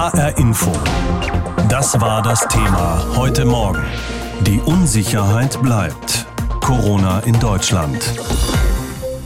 HR Info. Das war das Thema heute Morgen. Die Unsicherheit bleibt. Corona in Deutschland.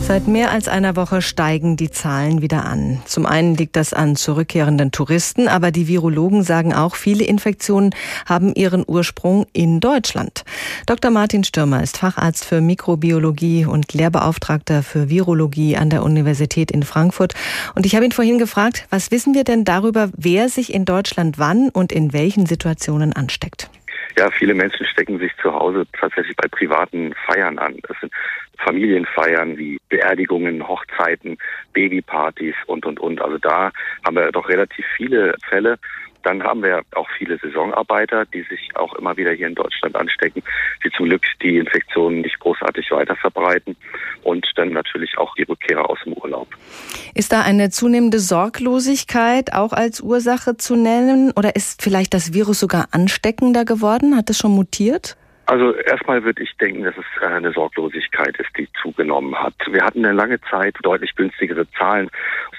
Seit mehr als einer Woche steigen die Zahlen wieder an. Zum einen liegt das an zurückkehrenden Touristen, aber die Virologen sagen auch, viele Infektionen haben ihren Ursprung in Deutschland. Dr. Martin Stürmer ist Facharzt für Mikrobiologie und Lehrbeauftragter für Virologie an der Universität in Frankfurt. Und ich habe ihn vorhin gefragt, was wissen wir denn darüber, wer sich in Deutschland wann und in welchen Situationen ansteckt? Ja, viele Menschen stecken sich zu Hause tatsächlich bei privaten Feiern an. Das sind Familienfeiern wie Beerdigungen, Hochzeiten, Babypartys und, und, und. Also da haben wir doch relativ viele Fälle. Dann haben wir auch viele Saisonarbeiter, die sich auch immer wieder hier in Deutschland anstecken, die zum Glück die Infektionen nicht großartig weiter verbreiten und dann natürlich auch die Rückkehrer aus dem Urlaub. Ist da eine zunehmende Sorglosigkeit auch als Ursache zu nennen oder ist vielleicht das Virus sogar ansteckender geworden? Hat es schon mutiert? Also erstmal würde ich denken, dass es äh, eine Sorglosigkeit ist, die zugenommen hat. Wir hatten eine lange Zeit deutlich günstigere Zahlen.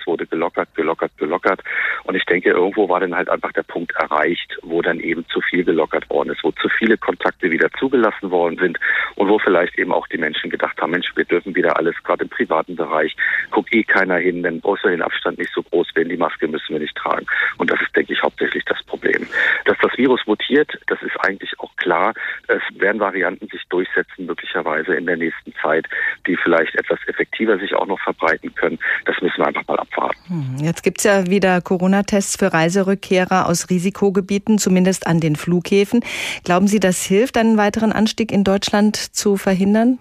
Wurde gelockert, gelockert, gelockert. Und ich denke, irgendwo war dann halt einfach der Punkt erreicht, wo dann eben zu viel gelockert worden ist, wo zu viele Kontakte wieder zugelassen worden sind und wo vielleicht eben auch die Menschen gedacht haben, Mensch, wir dürfen wieder alles, gerade im privaten Bereich, guckt eh keiner hin, denn außer den Abstand nicht so groß werden, die Maske müssen wir nicht tragen. Und das ist, denke ich, hauptsächlich das Problem. Dass das Virus mutiert, das ist eigentlich auch klar. Es werden Varianten sich durchsetzen, möglicherweise in der nächsten Zeit, die vielleicht etwas effektiver sich auch noch verbreiten können. Das müssen wir einfach mal abwarten. Hm, jetzt gibt es ja wieder Corona-Tests für Reiserückkehrer aus Risikogebieten, zumindest an den Flughäfen. Glauben Sie, das hilft, einen weiteren Anstieg in Deutschland zu verhindern?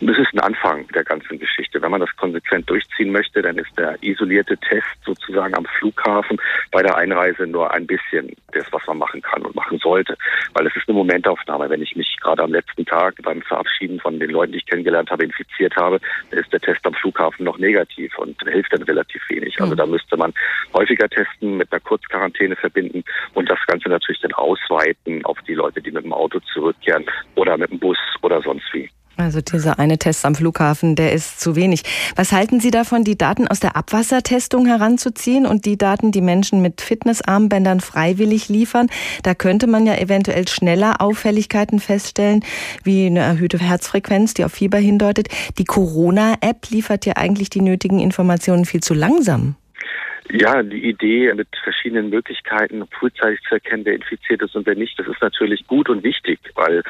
Das ist ein Anfang der ganzen Geschichte. Wenn man das konsequent durchziehen möchte, dann ist der isolierte Test sozusagen am Flughafen bei der Einreise nur ein bisschen das, was man machen kann und machen sollte. Weil es ist eine Momentaufnahme. Wenn ich mich gerade am letzten Tag beim Verabschieden von den Leuten, die ich kennengelernt habe, infiziert habe, dann ist der Test am Flughafen noch negativ und hilft dann relativ wenig. Also da müsste man häufiger testen, mit einer Kurzquarantäne verbinden und das Ganze natürlich dann ausweiten auf die Leute, die mit dem Auto zurückkehren oder mit dem Bus oder sonst wie. Also dieser eine Test am Flughafen, der ist zu wenig. Was halten Sie davon, die Daten aus der Abwassertestung heranzuziehen und die Daten, die Menschen mit Fitnessarmbändern freiwillig liefern? Da könnte man ja eventuell schneller Auffälligkeiten feststellen, wie eine erhöhte Herzfrequenz, die auf Fieber hindeutet. Die Corona-App liefert ja eigentlich die nötigen Informationen viel zu langsam. Ja, die Idee mit verschiedenen Möglichkeiten frühzeitig zu erkennen, wer infiziert ist und wer nicht, das ist natürlich gut und wichtig, weil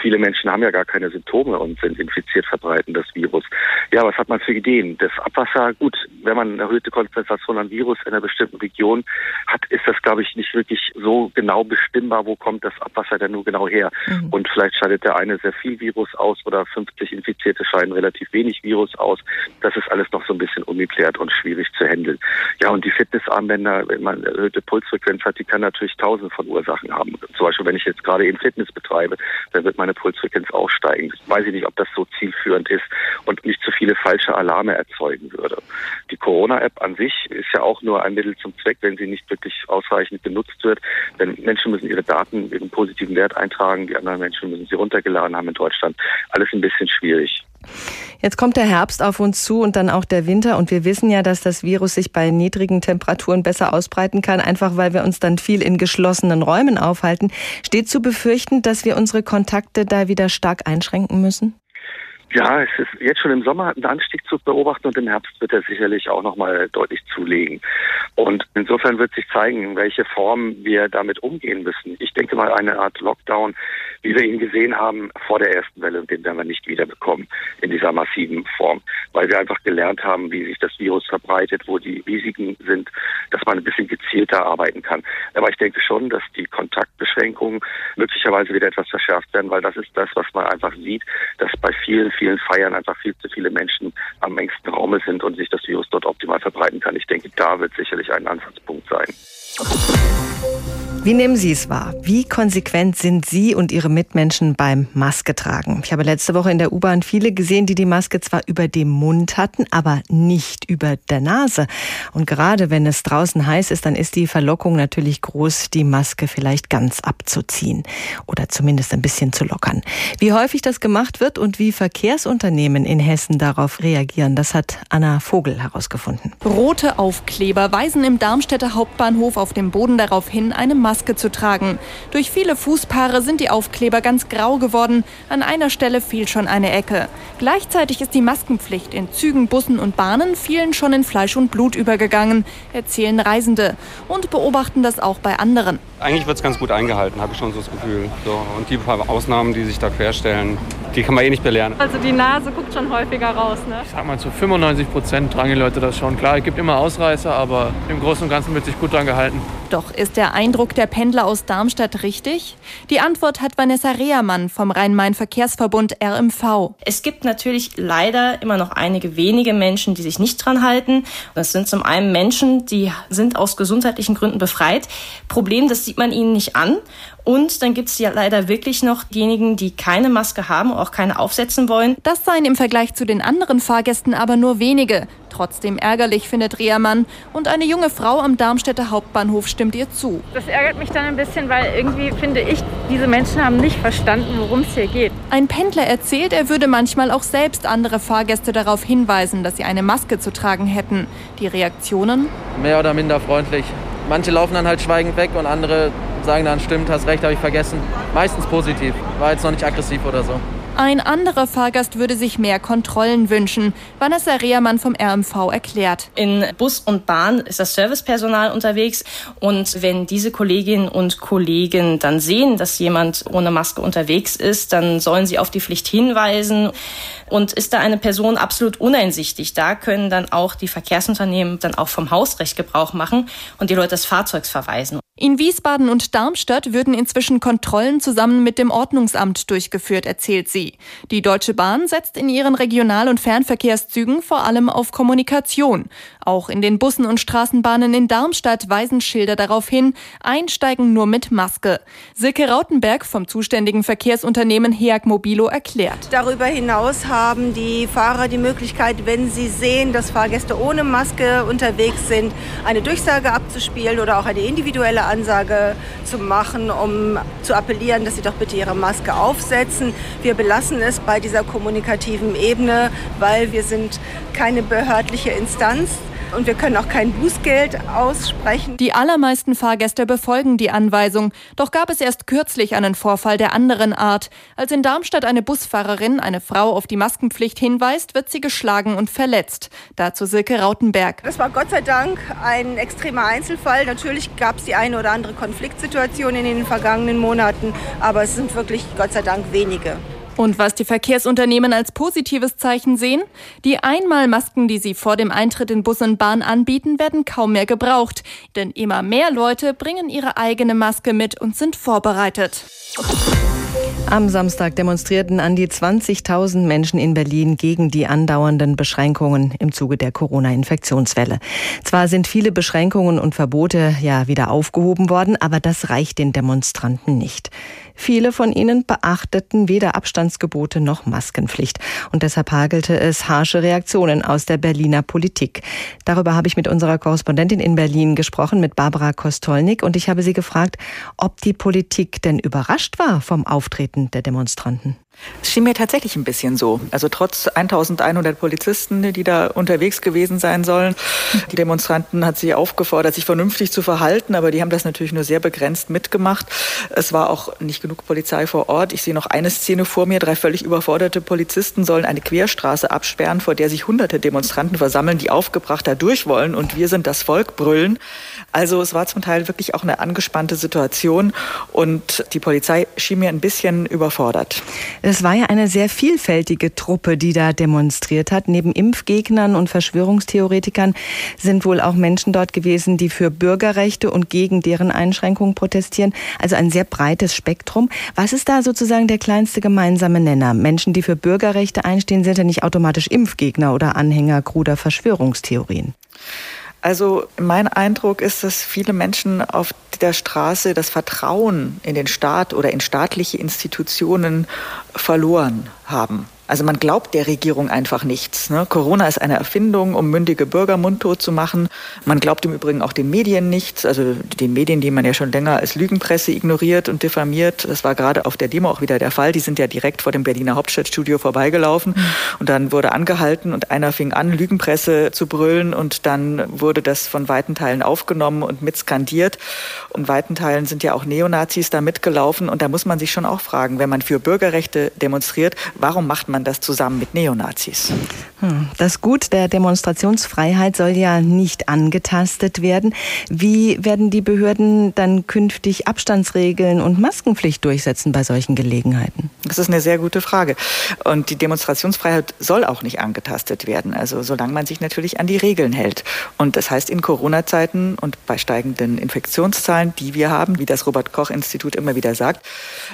viele Menschen haben ja gar keine Symptome und sind infiziert, verbreiten das Virus. Ja, was hat man für Ideen? Das Abwasser, gut, wenn man eine erhöhte Konzentration an Virus in einer bestimmten Region hat, ist das, glaube ich, nicht wirklich so genau bestimmbar, wo kommt das Abwasser denn nur genau her. Mhm. Und vielleicht scheidet der eine sehr viel Virus aus oder 50 Infizierte scheiden relativ wenig Virus aus. Das ist alles noch so ein bisschen ungeklärt und schwierig zu handeln. Ja, und die Fitnessarmbänder, wenn man erhöhte Pulsfrequenz hat, die kann natürlich tausend von Ursachen haben. Zum Beispiel, wenn ich jetzt gerade eben Fitness betreibe, dann wird meine Pulsfrequenz auch steigen. Ich weiß ich nicht, ob das so zielführend ist und nicht zu viele falsche Alarme erzeugen würde. Die Corona-App an sich ist ja auch nur ein Mittel zum Zweck, wenn sie nicht wirklich ausreichend genutzt wird. Denn Menschen müssen ihre Daten, ihren positiven Wert eintragen, die anderen Menschen müssen sie runtergeladen haben in Deutschland. Alles ein bisschen schwierig. Jetzt kommt der Herbst auf uns zu und dann auch der Winter. Und wir wissen ja, dass das Virus sich bei niedrigen Temperaturen besser ausbreiten kann, einfach weil wir uns dann viel in geschlossenen Räumen aufhalten. Steht zu befürchten, dass wir unsere Kontakte da wieder stark einschränken müssen? Ja, es ist jetzt schon im Sommer ein Anstieg zu beobachten und im Herbst wird er sicherlich auch nochmal deutlich zulegen. Und insofern wird sich zeigen, in welche Form wir damit umgehen müssen. Ich denke mal, eine Art Lockdown, wie wir ihn gesehen haben vor der ersten Welle, den werden wir nicht wiederbekommen in dieser massiven Form, weil wir einfach gelernt haben, wie sich das Virus verbreitet, wo die Risiken sind, dass man ein bisschen gezielter arbeiten kann. Aber ich denke schon, dass die Kontaktbeschränkungen möglicherweise wieder etwas verschärft werden, weil das ist das, was man einfach sieht, dass bei vielen, vielen vielen Feiern einfach viel zu viele Menschen am engsten Raume sind und sich das Virus dort optimal verbreiten kann. Ich denke, da wird sicherlich ein Ansatzpunkt sein. Wie nehmen Sie es wahr? Wie konsequent sind Sie und Ihre Mitmenschen beim Maske tragen? Ich habe letzte Woche in der U-Bahn viele gesehen, die die Maske zwar über dem Mund hatten, aber nicht über der Nase. Und gerade wenn es draußen heiß ist, dann ist die Verlockung natürlich groß, die Maske vielleicht ganz abzuziehen oder zumindest ein bisschen zu lockern. Wie häufig das gemacht wird und wie Verkehrsunternehmen in Hessen darauf reagieren, das hat Anna Vogel herausgefunden. Rote Aufkleber weisen im Darmstädter Hauptbahnhof auf dem Boden darauf hin, eine Maske Maske zu tragen. Durch viele Fußpaare sind die Aufkleber ganz grau geworden. An einer Stelle fehlt schon eine Ecke. Gleichzeitig ist die Maskenpflicht in Zügen, Bussen und Bahnen vielen schon in Fleisch und Blut übergegangen, erzählen Reisende und beobachten das auch bei anderen. Eigentlich wird es ganz gut eingehalten, habe ich schon so das Gefühl. So, und die paar Ausnahmen, die sich da querstellen, die kann man eh nicht belehren. Also die Nase guckt schon häufiger raus, ne? Ich sag mal, zu 95 Prozent tragen die Leute das schon. Klar, es gibt immer Ausreißer, aber im Großen und Ganzen wird sich gut dran gehalten. Doch ist der Eindruck der Pendler aus Darmstadt richtig? Die Antwort hat Vanessa Rehermann vom Rhein-Main-Verkehrsverbund RMV. Es gibt natürlich leider immer noch einige wenige Menschen, die sich nicht dran halten. Das sind zum einen Menschen, die sind aus gesundheitlichen Gründen befreit. Problem, das sieht man ihnen nicht an. Und dann gibt es ja leider wirklich noch diejenigen, die keine Maske haben, auch keine aufsetzen wollen. Das seien im Vergleich zu den anderen Fahrgästen aber nur wenige. Trotzdem ärgerlich, findet Rehermann. Und eine junge Frau am Darmstädter Hauptbahnhof stimmt ihr zu. Das ärgert mich dann ein bisschen, weil irgendwie finde ich, diese Menschen haben nicht verstanden, worum es hier geht. Ein Pendler erzählt, er würde manchmal auch selbst andere Fahrgäste darauf hinweisen, dass sie eine Maske zu tragen hätten. Die Reaktionen? Mehr oder minder freundlich. Manche laufen dann halt schweigend weg und andere sagen dann, stimmt, hast recht, habe ich vergessen. Meistens positiv, war jetzt noch nicht aggressiv oder so. Ein anderer Fahrgast würde sich mehr Kontrollen wünschen. Vanessa Rehermann vom RMV erklärt. In Bus und Bahn ist das Servicepersonal unterwegs und wenn diese Kolleginnen und Kollegen dann sehen, dass jemand ohne Maske unterwegs ist, dann sollen sie auf die Pflicht hinweisen. Und ist da eine Person absolut uneinsichtig, da können dann auch die Verkehrsunternehmen dann auch vom Hausrecht Gebrauch machen und die Leute des Fahrzeugs verweisen. In Wiesbaden und Darmstadt würden inzwischen Kontrollen zusammen mit dem Ordnungsamt durchgeführt, erzählt sie. Die Deutsche Bahn setzt in ihren Regional- und Fernverkehrszügen vor allem auf Kommunikation. Auch in den Bussen und Straßenbahnen in Darmstadt weisen Schilder darauf hin, einsteigen nur mit Maske. Silke Rautenberg vom zuständigen Verkehrsunternehmen HEAG Mobilo erklärt. Darüber hinaus haben die Fahrer die Möglichkeit, wenn sie sehen, dass Fahrgäste ohne Maske unterwegs sind, eine Durchsage abzuspielen oder auch eine individuelle Ansage zu machen, um zu appellieren, dass sie doch bitte ihre Maske aufsetzen. Wir belassen es bei dieser kommunikativen Ebene, weil wir sind keine behördliche Instanz und wir können auch kein Bußgeld aussprechen. Die allermeisten Fahrgäste befolgen die Anweisung. Doch gab es erst kürzlich einen Vorfall der anderen Art. Als in Darmstadt eine Busfahrerin eine Frau auf die Maskenpflicht hinweist, wird sie geschlagen und verletzt. Dazu Silke Rautenberg. Das war Gott sei Dank ein extremer Einzelfall. Natürlich gab es die eine oder andere Konfliktsituation in den vergangenen Monaten, aber es sind wirklich Gott sei Dank wenige. Und was die Verkehrsunternehmen als positives Zeichen sehen? Die Einmalmasken, die sie vor dem Eintritt in Bus und Bahn anbieten, werden kaum mehr gebraucht. Denn immer mehr Leute bringen ihre eigene Maske mit und sind vorbereitet. Am Samstag demonstrierten an die 20.000 Menschen in Berlin gegen die andauernden Beschränkungen im Zuge der Corona-Infektionswelle. Zwar sind viele Beschränkungen und Verbote ja wieder aufgehoben worden, aber das reicht den Demonstranten nicht. Viele von ihnen beachteten weder Abstandsgebote noch Maskenpflicht. Und deshalb hagelte es harsche Reaktionen aus der Berliner Politik. Darüber habe ich mit unserer Korrespondentin in Berlin gesprochen, mit Barbara Kostolnik. Und ich habe sie gefragt, ob die Politik denn überrascht war vom Auftreten der Demonstranten. Es schien mir tatsächlich ein bisschen so. Also trotz 1100 Polizisten, die da unterwegs gewesen sein sollen. Die Demonstranten hat sie aufgefordert, sich vernünftig zu verhalten, aber die haben das natürlich nur sehr begrenzt mitgemacht. Es war auch nicht genug Polizei vor Ort. Ich sehe noch eine Szene vor mir. Drei völlig überforderte Polizisten sollen eine Querstraße absperren, vor der sich hunderte Demonstranten versammeln, die aufgebracht da durch wollen und wir sind das Volk brüllen. Also es war zum Teil wirklich auch eine angespannte Situation und die Polizei schien mir ein bisschen überfordert. Es war ja eine sehr vielfältige Truppe, die da demonstriert hat. Neben Impfgegnern und Verschwörungstheoretikern sind wohl auch Menschen dort gewesen, die für Bürgerrechte und gegen deren Einschränkungen protestieren. Also ein sehr breites Spektrum. Was ist da sozusagen der kleinste gemeinsame Nenner? Menschen, die für Bürgerrechte einstehen, sind ja nicht automatisch Impfgegner oder Anhänger kruder Verschwörungstheorien. Also mein Eindruck ist, dass viele Menschen auf der Straße das Vertrauen in den Staat oder in staatliche Institutionen verloren haben. Also man glaubt der Regierung einfach nichts. Ne? Corona ist eine Erfindung, um mündige Bürger mundtot zu machen. Man glaubt im Übrigen auch den Medien nichts, also den Medien, die man ja schon länger als Lügenpresse ignoriert und diffamiert. Das war gerade auf der Demo auch wieder der Fall. Die sind ja direkt vor dem Berliner Hauptstadtstudio vorbeigelaufen mhm. und dann wurde angehalten und einer fing an, Lügenpresse zu brüllen und dann wurde das von weiten Teilen aufgenommen und mitskandiert. Und weiten Teilen sind ja auch Neonazis da mitgelaufen und da muss man sich schon auch fragen, wenn man für Bürgerrechte demonstriert, warum macht man man das zusammen mit Neonazis. Hm, das Gut der Demonstrationsfreiheit soll ja nicht angetastet werden. Wie werden die Behörden dann künftig Abstandsregeln und Maskenpflicht durchsetzen bei solchen Gelegenheiten? Das ist eine sehr gute Frage. Und die Demonstrationsfreiheit soll auch nicht angetastet werden. Also solange man sich natürlich an die Regeln hält. Und das heißt in Corona-Zeiten und bei steigenden Infektionszahlen, die wir haben, wie das Robert Koch Institut immer wieder sagt,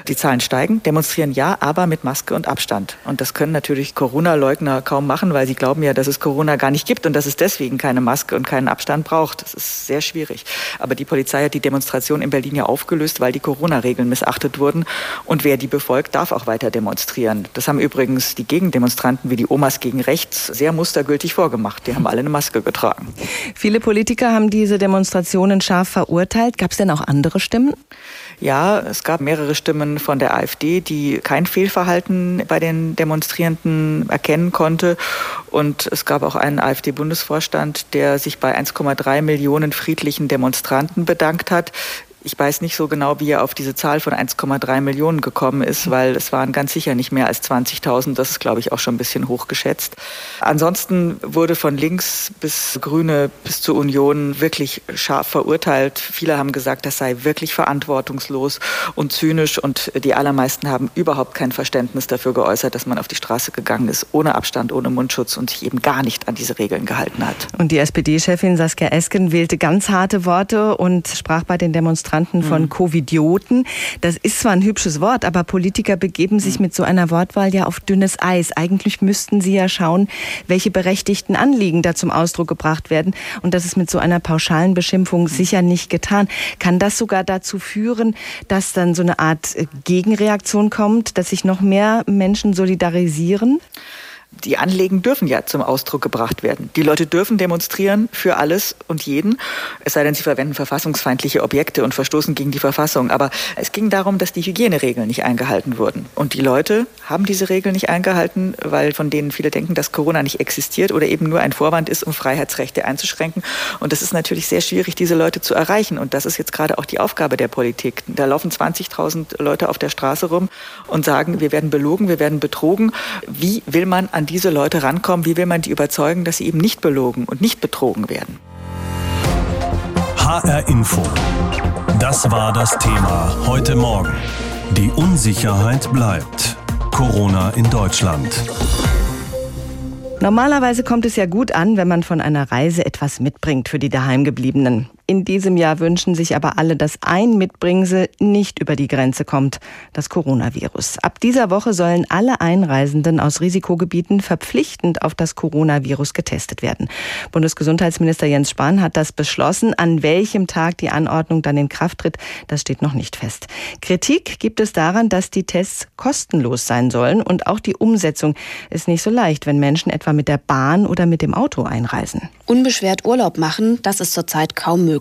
die Zahlen steigen, demonstrieren ja, aber mit Maske und Abstand. Und das das können natürlich Corona-Leugner kaum machen, weil sie glauben ja, dass es Corona gar nicht gibt und dass es deswegen keine Maske und keinen Abstand braucht. Das ist sehr schwierig. Aber die Polizei hat die Demonstration in Berlin ja aufgelöst, weil die Corona-Regeln missachtet wurden. Und wer die befolgt, darf auch weiter demonstrieren. Das haben übrigens die Gegendemonstranten wie die Omas gegen rechts sehr mustergültig vorgemacht. Die haben alle eine Maske getragen. Viele Politiker haben diese Demonstrationen scharf verurteilt. Gab es denn auch andere Stimmen? Ja, es gab mehrere Stimmen von der AfD, die kein Fehlverhalten bei den Demonstrierenden erkennen konnte. Und es gab auch einen AfD-Bundesvorstand, der sich bei 1,3 Millionen friedlichen Demonstranten bedankt hat. Ich weiß nicht so genau, wie er auf diese Zahl von 1,3 Millionen gekommen ist, weil es waren ganz sicher nicht mehr als 20.000. Das ist, glaube ich, auch schon ein bisschen hochgeschätzt. Ansonsten wurde von links bis Grüne bis zur Union wirklich scharf verurteilt. Viele haben gesagt, das sei wirklich verantwortungslos und zynisch und die allermeisten haben überhaupt kein Verständnis dafür geäußert, dass man auf die Straße gegangen ist, ohne Abstand, ohne Mundschutz und sich eben gar nicht an diese Regeln gehalten hat. Und die SPD-Chefin Saskia Esken wählte ganz harte Worte und sprach bei den Demonstrationen Demonstranten von mhm. Covidioten. Das ist zwar ein hübsches Wort, aber Politiker begeben sich mhm. mit so einer Wortwahl ja auf dünnes Eis. Eigentlich müssten sie ja schauen, welche berechtigten Anliegen da zum Ausdruck gebracht werden. Und das ist mit so einer pauschalen Beschimpfung mhm. sicher nicht getan. Kann das sogar dazu führen, dass dann so eine Art äh, Gegenreaktion kommt, dass sich noch mehr Menschen solidarisieren? Die Anliegen dürfen ja zum Ausdruck gebracht werden. Die Leute dürfen demonstrieren für alles und jeden, es sei denn, sie verwenden verfassungsfeindliche Objekte und verstoßen gegen die Verfassung. Aber es ging darum, dass die Hygieneregeln nicht eingehalten wurden. Und die Leute haben diese Regeln nicht eingehalten, weil von denen viele denken, dass Corona nicht existiert oder eben nur ein Vorwand ist, um Freiheitsrechte einzuschränken. Und das ist natürlich sehr schwierig, diese Leute zu erreichen. Und das ist jetzt gerade auch die Aufgabe der Politik. Da laufen 20.000 Leute auf der Straße rum und sagen, wir werden belogen, wir werden betrogen. Wie will man an diese Leute rankommen? Wie will man die überzeugen, dass sie eben nicht belogen und nicht betrogen werden? HR Info. Das war das Thema heute Morgen. Die Unsicherheit bleibt. Corona in Deutschland. Normalerweise kommt es ja gut an, wenn man von einer Reise etwas mitbringt für die Daheimgebliebenen. In diesem Jahr wünschen sich aber alle, dass ein Mitbringsel nicht über die Grenze kommt, das Coronavirus. Ab dieser Woche sollen alle Einreisenden aus Risikogebieten verpflichtend auf das Coronavirus getestet werden. Bundesgesundheitsminister Jens Spahn hat das beschlossen. An welchem Tag die Anordnung dann in Kraft tritt, das steht noch nicht fest. Kritik gibt es daran, dass die Tests kostenlos sein sollen und auch die Umsetzung ist nicht so leicht, wenn Menschen etwa mit der Bahn oder mit dem Auto einreisen. Unbeschwert Urlaub machen, das ist zurzeit kaum möglich.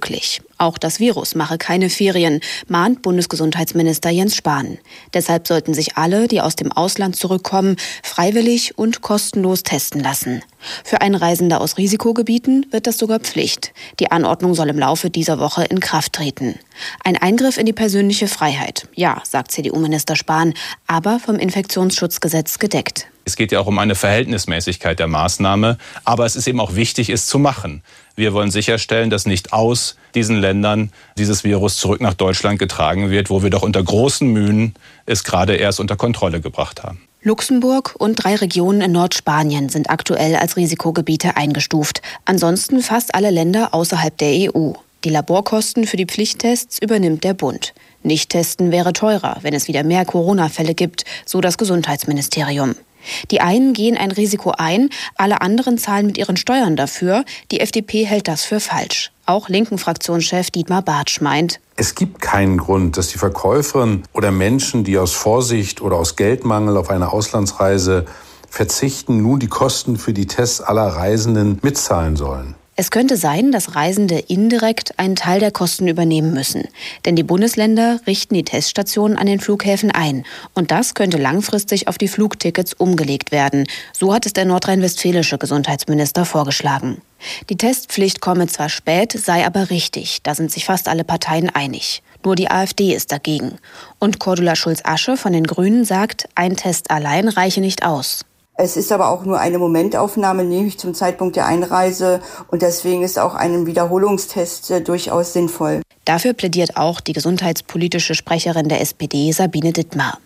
Auch das Virus mache keine Ferien, mahnt Bundesgesundheitsminister Jens Spahn. Deshalb sollten sich alle, die aus dem Ausland zurückkommen, freiwillig und kostenlos testen lassen. Für Einreisende aus Risikogebieten wird das sogar Pflicht. Die Anordnung soll im Laufe dieser Woche in Kraft treten. Ein Eingriff in die persönliche Freiheit. Ja, sagt CDU-Minister Spahn, aber vom Infektionsschutzgesetz gedeckt. Es geht ja auch um eine Verhältnismäßigkeit der Maßnahme. Aber es ist eben auch wichtig, es zu machen. Wir wollen sicherstellen, dass nicht aus diesen Ländern dieses Virus zurück nach Deutschland getragen wird, wo wir doch unter großen Mühen es gerade erst unter Kontrolle gebracht haben. Luxemburg und drei Regionen in Nordspanien sind aktuell als Risikogebiete eingestuft. Ansonsten fast alle Länder außerhalb der EU. Die Laborkosten für die Pflichttests übernimmt der Bund. Nicht testen wäre teurer, wenn es wieder mehr Corona-Fälle gibt, so das Gesundheitsministerium. Die einen gehen ein Risiko ein, alle anderen zahlen mit ihren Steuern dafür. Die FDP hält das für falsch. Auch linken Fraktionschef Dietmar Bartsch meint, es gibt keinen Grund, dass die Verkäuferin oder Menschen, die aus Vorsicht oder aus Geldmangel auf eine Auslandsreise verzichten, nun die Kosten für die Tests aller Reisenden mitzahlen sollen. Es könnte sein, dass Reisende indirekt einen Teil der Kosten übernehmen müssen. Denn die Bundesländer richten die Teststationen an den Flughäfen ein. Und das könnte langfristig auf die Flugtickets umgelegt werden. So hat es der nordrhein-westfälische Gesundheitsminister vorgeschlagen. Die Testpflicht komme zwar spät, sei aber richtig. Da sind sich fast alle Parteien einig. Nur die AfD ist dagegen. Und Cordula Schulz-Asche von den Grünen sagt, ein Test allein reiche nicht aus. Es ist aber auch nur eine Momentaufnahme, nämlich zum Zeitpunkt der Einreise. Und deswegen ist auch ein Wiederholungstest äh, durchaus sinnvoll. Dafür plädiert auch die gesundheitspolitische Sprecherin der SPD, Sabine Dittmar.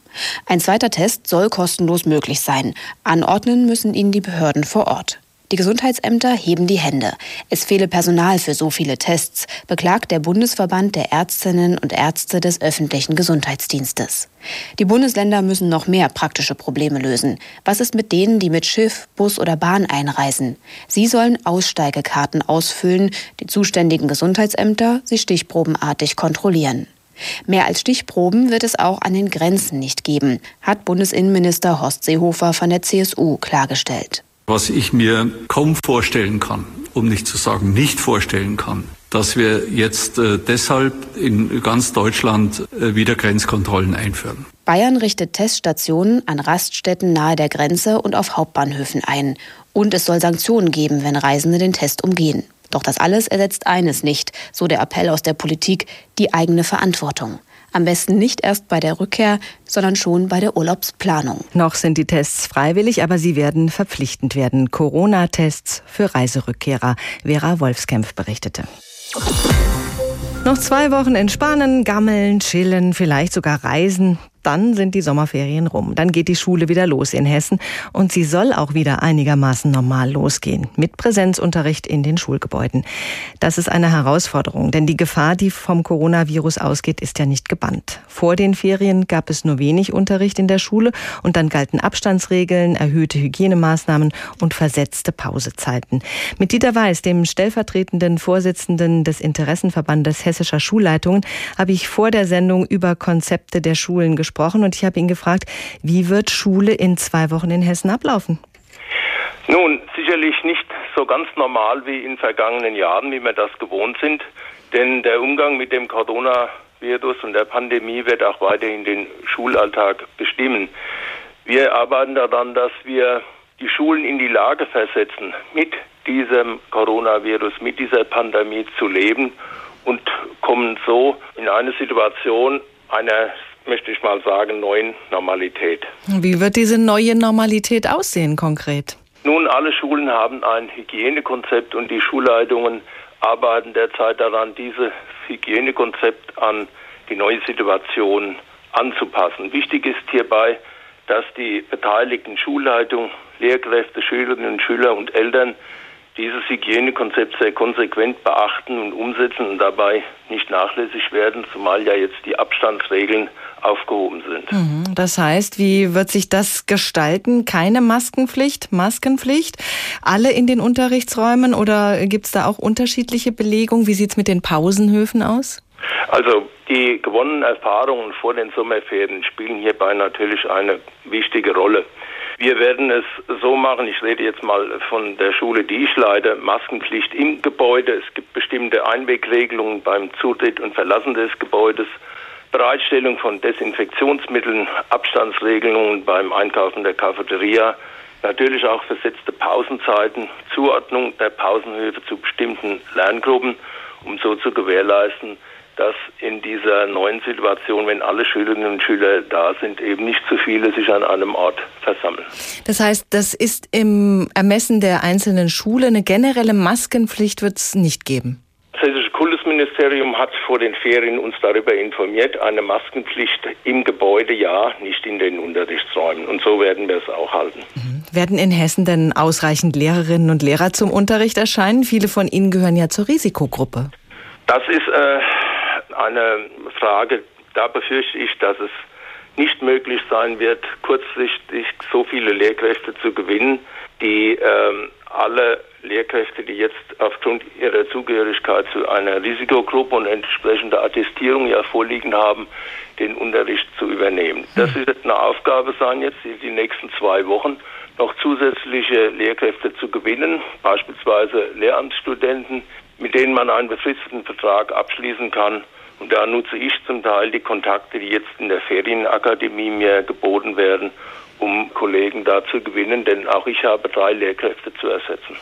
Ein zweiter Test soll kostenlos möglich sein. Anordnen müssen ihn die Behörden vor Ort. Die Gesundheitsämter heben die Hände. Es fehle Personal für so viele Tests, beklagt der Bundesverband der Ärztinnen und Ärzte des öffentlichen Gesundheitsdienstes. Die Bundesländer müssen noch mehr praktische Probleme lösen. Was ist mit denen, die mit Schiff, Bus oder Bahn einreisen? Sie sollen Aussteigekarten ausfüllen, die zuständigen Gesundheitsämter sie stichprobenartig kontrollieren. Mehr als Stichproben wird es auch an den Grenzen nicht geben, hat Bundesinnenminister Horst Seehofer von der CSU klargestellt. Was ich mir kaum vorstellen kann, um nicht zu sagen nicht vorstellen kann, dass wir jetzt äh, deshalb in ganz Deutschland äh, wieder Grenzkontrollen einführen. Bayern richtet Teststationen an Raststätten nahe der Grenze und auf Hauptbahnhöfen ein. Und es soll Sanktionen geben, wenn Reisende den Test umgehen. Doch das alles ersetzt eines nicht, so der Appell aus der Politik, die eigene Verantwortung. Am besten nicht erst bei der Rückkehr, sondern schon bei der Urlaubsplanung. Noch sind die Tests freiwillig, aber sie werden verpflichtend werden. Corona-Tests für Reiserückkehrer. Vera Wolfskämpf berichtete. Noch zwei Wochen entspannen, gammeln, chillen, vielleicht sogar reisen dann sind die Sommerferien rum. Dann geht die Schule wieder los in Hessen und sie soll auch wieder einigermaßen normal losgehen. Mit Präsenzunterricht in den Schulgebäuden. Das ist eine Herausforderung, denn die Gefahr, die vom Coronavirus ausgeht, ist ja nicht gebannt. Vor den Ferien gab es nur wenig Unterricht in der Schule und dann galten Abstandsregeln, erhöhte Hygienemaßnahmen und versetzte Pausezeiten. Mit Dieter Weiß, dem stellvertretenden Vorsitzenden des Interessenverbandes hessischer Schulleitungen, habe ich vor der Sendung über Konzepte der Schulen gesprochen gesprochen und ich habe ihn gefragt, wie wird Schule in zwei Wochen in Hessen ablaufen? Nun, sicherlich nicht so ganz normal wie in vergangenen Jahren, wie wir das gewohnt sind, denn der Umgang mit dem Coronavirus und der Pandemie wird auch weiterhin den Schulalltag bestimmen. Wir arbeiten daran, dass wir die Schulen in die Lage versetzen, mit diesem Coronavirus, mit dieser Pandemie zu leben und kommen so in eine Situation einer möchte ich mal sagen, neuen Normalität. Wie wird diese neue Normalität aussehen konkret? Nun, alle Schulen haben ein Hygienekonzept und die Schulleitungen arbeiten derzeit daran, dieses Hygienekonzept an die neue Situation anzupassen. Wichtig ist hierbei, dass die beteiligten Schulleitungen, Lehrkräfte, Schülerinnen und Schüler und Eltern dieses Hygienekonzept sehr konsequent beachten und umsetzen und dabei nicht nachlässig werden, zumal ja jetzt die Abstandsregeln aufgehoben sind. Mhm. Das heißt, wie wird sich das gestalten? Keine Maskenpflicht, Maskenpflicht? Alle in den Unterrichtsräumen oder gibt es da auch unterschiedliche Belegungen? Wie sieht es mit den Pausenhöfen aus? Also die gewonnenen Erfahrungen vor den Sommerferien spielen hierbei natürlich eine wichtige Rolle. Wir werden es so machen, ich rede jetzt mal von der Schule, die ich leite, Maskenpflicht im Gebäude. Es gibt bestimmte Einwegregelungen beim Zutritt und Verlassen des Gebäudes. Bereitstellung von Desinfektionsmitteln, Abstandsregelungen beim Einkaufen der Cafeteria, natürlich auch versetzte Pausenzeiten, Zuordnung der Pausenhöfe zu bestimmten Lerngruppen, um so zu gewährleisten, dass in dieser neuen Situation, wenn alle Schülerinnen und Schüler da sind, eben nicht zu viele sich an einem Ort versammeln. Das heißt, das ist im Ermessen der einzelnen Schule eine generelle Maskenpflicht wird es nicht geben. Das hessische Kultusministerium hat vor den Ferien uns darüber informiert, eine Maskenpflicht im Gebäude ja, nicht in den Unterrichtsräumen. Und so werden wir es auch halten. Mhm. Werden in Hessen denn ausreichend Lehrerinnen und Lehrer zum Unterricht erscheinen? Viele von ihnen gehören ja zur Risikogruppe. Das ist äh, eine Frage, da befürchte ich, dass es nicht möglich sein wird, kurzfristig so viele Lehrkräfte zu gewinnen, die ähm, alle Lehrkräfte, die jetzt aufgrund ihrer Zugehörigkeit zu einer Risikogruppe und entsprechender Attestierung ja vorliegen haben, den Unterricht zu übernehmen. Das hm. wird eine Aufgabe sein jetzt, die nächsten zwei Wochen noch zusätzliche Lehrkräfte zu gewinnen, beispielsweise Lehramtsstudenten, mit denen man einen befristeten Vertrag abschließen kann. Und da nutze ich zum Teil die Kontakte, die jetzt in der Ferienakademie mir geboten werden, um Kollegen da zu gewinnen, denn auch ich habe drei Lehrkräfte zu ersetzen.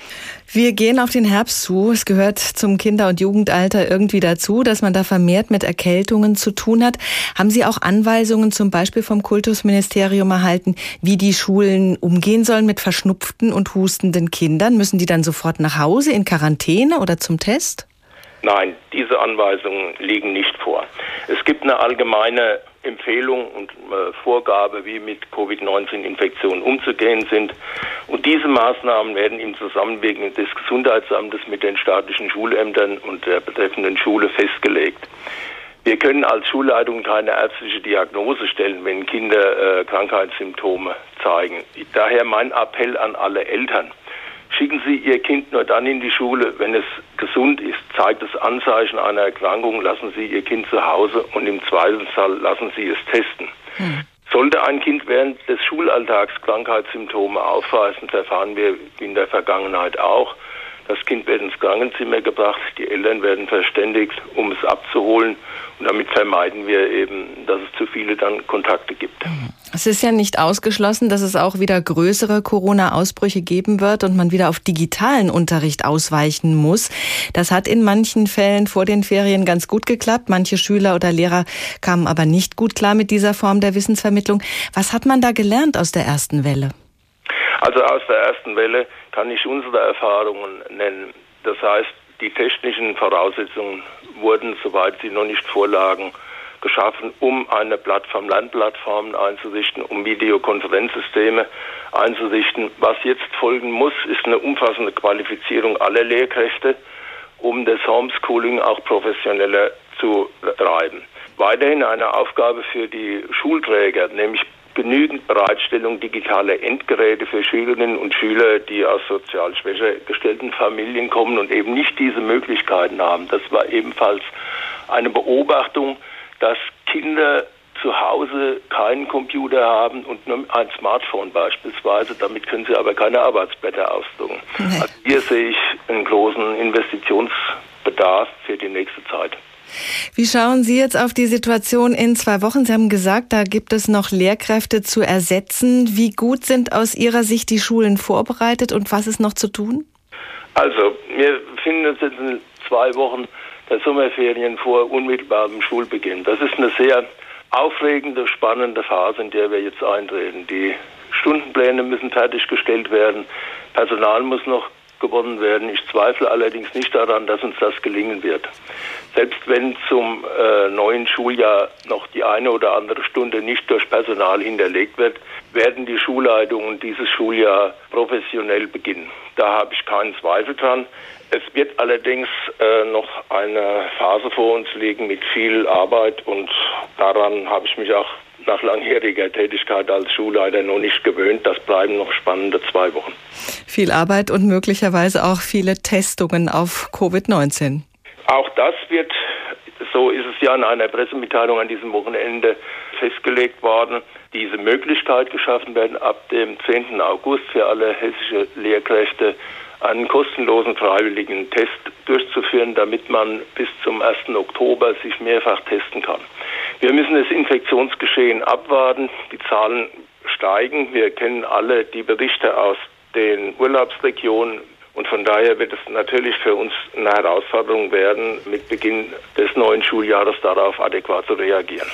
Wir gehen auf den Herbst zu. Es gehört zum Kinder- und Jugendalter irgendwie dazu, dass man da vermehrt mit Erkältungen zu tun hat. Haben Sie auch Anweisungen zum Beispiel vom Kultusministerium erhalten, wie die Schulen umgehen sollen mit verschnupften und hustenden Kindern? Müssen die dann sofort nach Hause in Quarantäne oder zum Test? Nein, diese Anweisungen liegen nicht vor. Es gibt eine allgemeine Empfehlung und äh, Vorgabe, wie mit Covid-19-Infektionen umzugehen sind. Und diese Maßnahmen werden im Zusammenwirken des Gesundheitsamtes mit den staatlichen Schulämtern und der betreffenden Schule festgelegt. Wir können als Schulleitung keine ärztliche Diagnose stellen, wenn Kinder äh, Krankheitssymptome zeigen. Daher mein Appell an alle Eltern. Schicken Sie Ihr Kind nur dann in die Schule, wenn es gesund ist, zeigt es Anzeichen einer Erkrankung, lassen Sie Ihr Kind zu Hause und im Zweifelsfall lassen Sie es testen. Hm. Sollte ein Kind während des Schulalltags Krankheitssymptome aufweisen, verfahren wir wie in der Vergangenheit auch. Das Kind wird ins Krankenzimmer gebracht, die Eltern werden verständigt, um es abzuholen. Und damit vermeiden wir eben, dass es zu viele dann Kontakte gibt. Es ist ja nicht ausgeschlossen, dass es auch wieder größere Corona-Ausbrüche geben wird und man wieder auf digitalen Unterricht ausweichen muss. Das hat in manchen Fällen vor den Ferien ganz gut geklappt. Manche Schüler oder Lehrer kamen aber nicht gut klar mit dieser Form der Wissensvermittlung. Was hat man da gelernt aus der ersten Welle? Also aus der ersten Welle kann ich unsere Erfahrungen nennen. Das heißt, die technischen Voraussetzungen wurden, soweit sie noch nicht vorlagen, geschaffen, um eine Plattform, Landplattformen einzurichten, um Videokonferenzsysteme einzurichten. Was jetzt folgen muss, ist eine umfassende Qualifizierung aller Lehrkräfte, um das Homeschooling auch professioneller zu betreiben. Weiterhin eine Aufgabe für die Schulträger, nämlich genügend Bereitstellung digitaler Endgeräte für Schülerinnen und Schüler, die aus sozial schwächer gestellten Familien kommen und eben nicht diese Möglichkeiten haben. Das war ebenfalls eine Beobachtung, dass Kinder zu Hause keinen Computer haben und nur ein Smartphone beispielsweise. Damit können sie aber keine Arbeitsblätter ausdrucken. Nee. Also hier sehe ich einen großen Investitionsbedarf für die nächste Zeit. Wie schauen Sie jetzt auf die Situation in zwei Wochen? Sie haben gesagt, da gibt es noch Lehrkräfte zu ersetzen. Wie gut sind aus Ihrer Sicht die Schulen vorbereitet und was ist noch zu tun? Also, wir finden uns jetzt in zwei Wochen der Sommerferien vor unmittelbarem Schulbeginn. Das ist eine sehr aufregende, spannende Phase, in der wir jetzt eintreten. Die Stundenpläne müssen fertiggestellt werden, Personal muss noch gewonnen werden. Ich zweifle allerdings nicht daran, dass uns das gelingen wird. Selbst wenn zum äh, neuen Schuljahr noch die eine oder andere Stunde nicht durch Personal hinterlegt wird, werden die Schulleitungen dieses Schuljahr professionell beginnen. Da habe ich keinen Zweifel dran. Es wird allerdings äh, noch eine Phase vor uns liegen mit viel Arbeit und daran habe ich mich auch nach langjähriger Tätigkeit als Schulleiter noch nicht gewöhnt. Das bleiben noch spannende zwei Wochen. Viel Arbeit und möglicherweise auch viele Testungen auf Covid-19. Auch das wird, so ist es ja in einer Pressemitteilung an diesem Wochenende festgelegt worden, diese Möglichkeit geschaffen werden, ab dem 10. August für alle hessische Lehrkräfte einen kostenlosen freiwilligen Test durchzuführen, damit man bis zum 1. Oktober sich mehrfach testen kann. Wir müssen das Infektionsgeschehen abwarten. Die Zahlen steigen. Wir kennen alle die Berichte aus den Urlaubsregionen. Und von daher wird es natürlich für uns eine Herausforderung werden, mit Beginn des neuen Schuljahres darauf adäquat zu reagieren.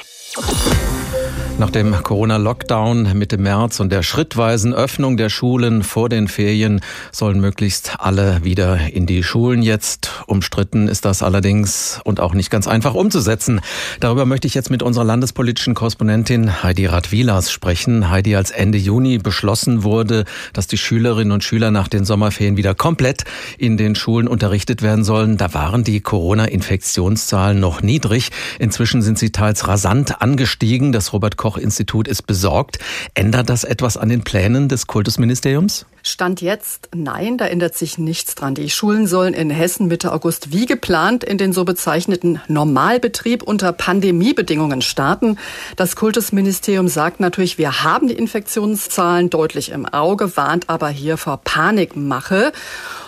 Nach dem Corona-Lockdown Mitte März und der schrittweisen Öffnung der Schulen vor den Ferien sollen möglichst alle wieder in die Schulen jetzt. Umstritten ist das allerdings und auch nicht ganz einfach umzusetzen. Darüber möchte ich jetzt mit unserer landespolitischen Korrespondentin Heidi Radwilas sprechen. Heidi, als Ende Juni beschlossen wurde, dass die Schülerinnen und Schüler nach den Sommerferien wieder komplett in den Schulen unterrichtet werden sollen, da waren die Corona-Infektionszahlen noch niedrig. Inzwischen sind sie teils rasant angestiegen. Das Robert Koch Institut ist besorgt. Ändert das etwas an den Plänen des Kultusministeriums? Stand jetzt, nein, da ändert sich nichts dran. Die Schulen sollen in Hessen Mitte August wie geplant in den so bezeichneten Normalbetrieb unter Pandemiebedingungen starten. Das Kultusministerium sagt natürlich, wir haben die Infektionszahlen deutlich im Auge, warnt aber hier vor Panikmache.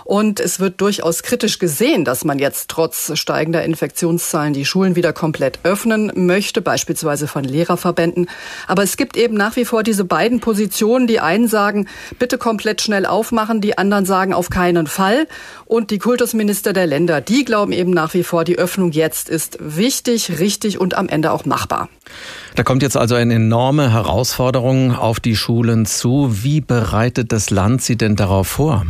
Und es wird durchaus kritisch gesehen, dass man jetzt trotz steigender Infektionszahlen die Schulen wieder komplett öffnen möchte, beispielsweise von Lehrerverbänden. Aber es gibt eben nach wie vor diese beiden Positionen. Die einen sagen, bitte komplett schnell aufmachen, die anderen sagen auf keinen Fall. Und die Kultusminister der Länder, die glauben eben nach wie vor, die Öffnung jetzt ist wichtig, richtig und am Ende auch machbar. Da kommt jetzt also eine enorme Herausforderung auf die Schulen zu. Wie bereitet das Land sie denn darauf vor?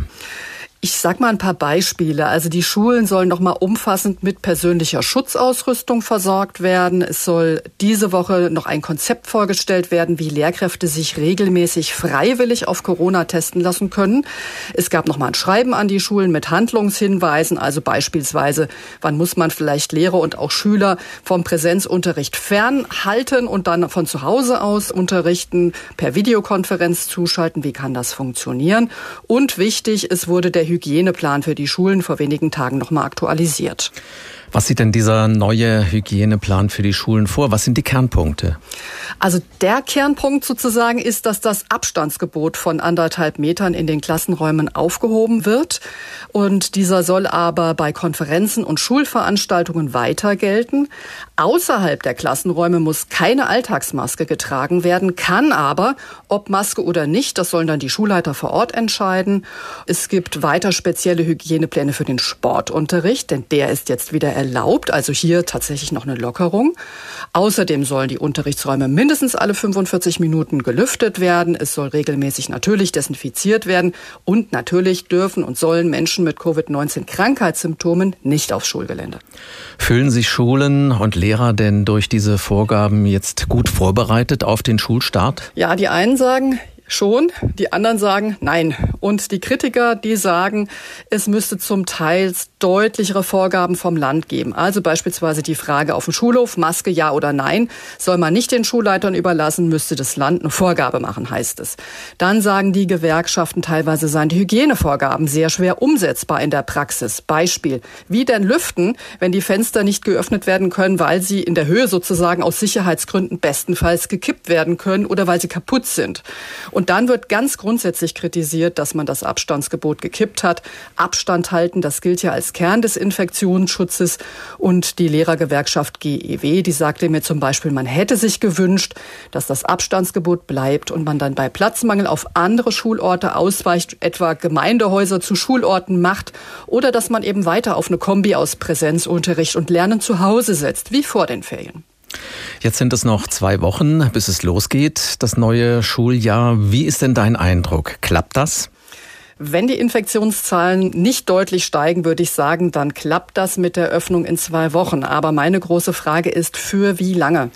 Ich sag mal ein paar Beispiele. Also die Schulen sollen noch mal umfassend mit persönlicher Schutzausrüstung versorgt werden. Es soll diese Woche noch ein Konzept vorgestellt werden, wie Lehrkräfte sich regelmäßig freiwillig auf Corona testen lassen können. Es gab noch mal ein Schreiben an die Schulen mit Handlungshinweisen, also beispielsweise, wann muss man vielleicht Lehrer und auch Schüler vom Präsenzunterricht fernhalten und dann von zu Hause aus unterrichten, per Videokonferenz zuschalten. Wie kann das funktionieren? Und wichtig, es wurde der Hygieneplan für die Schulen vor wenigen Tagen nochmal aktualisiert. Was sieht denn dieser neue Hygieneplan für die Schulen vor? Was sind die Kernpunkte? Also der Kernpunkt sozusagen ist, dass das Abstandsgebot von anderthalb Metern in den Klassenräumen aufgehoben wird. Und dieser soll aber bei Konferenzen und Schulveranstaltungen weiter gelten. Außerhalb der Klassenräume muss keine Alltagsmaske getragen werden, kann aber, ob Maske oder nicht, das sollen dann die Schulleiter vor Ort entscheiden. Es gibt weiter spezielle Hygienepläne für den Sportunterricht, denn der ist jetzt wieder erlaubt, also hier tatsächlich noch eine Lockerung. Außerdem sollen die Unterrichtsräume mindestens alle 45 Minuten gelüftet werden. Es soll regelmäßig natürlich desinfiziert werden. Und natürlich dürfen und sollen Menschen mit Covid-19 Krankheitssymptomen nicht aufs Schulgelände. Fühlen sich Schulen und Lehrer denn durch diese Vorgaben jetzt gut vorbereitet auf den Schulstart? Ja, die einen sagen, schon, die anderen sagen nein. Und die Kritiker, die sagen, es müsste zum Teil deutlichere Vorgaben vom Land geben. Also beispielsweise die Frage auf dem Schulhof, Maske ja oder nein, soll man nicht den Schulleitern überlassen, müsste das Land eine Vorgabe machen, heißt es. Dann sagen die Gewerkschaften, teilweise seien die Hygienevorgaben sehr schwer umsetzbar in der Praxis. Beispiel, wie denn lüften, wenn die Fenster nicht geöffnet werden können, weil sie in der Höhe sozusagen aus Sicherheitsgründen bestenfalls gekippt werden können oder weil sie kaputt sind. Und dann wird ganz grundsätzlich kritisiert, dass man das Abstandsgebot gekippt hat. Abstand halten, das gilt ja Kern des Infektionsschutzes. Und die Lehrergewerkschaft GEW, die sagte mir zum Beispiel, man hätte sich gewünscht, dass das Abstandsgebot bleibt und man dann bei Platzmangel auf andere Schulorte ausweicht, etwa Gemeindehäuser zu Schulorten macht oder dass man eben weiter auf eine Kombi aus Präsenzunterricht und Lernen zu Hause setzt, wie vor den Ferien. Jetzt sind es noch zwei Wochen, bis es losgeht, das neue Schuljahr. Wie ist denn dein Eindruck? Klappt das? Wenn die Infektionszahlen nicht deutlich steigen, würde ich sagen, dann klappt das mit der Öffnung in zwei Wochen. Aber meine große Frage ist, für wie lange?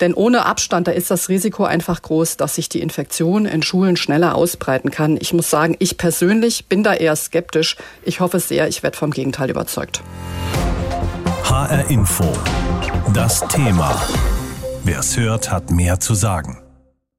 Denn ohne Abstand, da ist das Risiko einfach groß, dass sich die Infektion in Schulen schneller ausbreiten kann. Ich muss sagen, ich persönlich bin da eher skeptisch. Ich hoffe sehr, ich werde vom Gegenteil überzeugt. HR Info. Das Thema. Wer es hört, hat mehr zu sagen.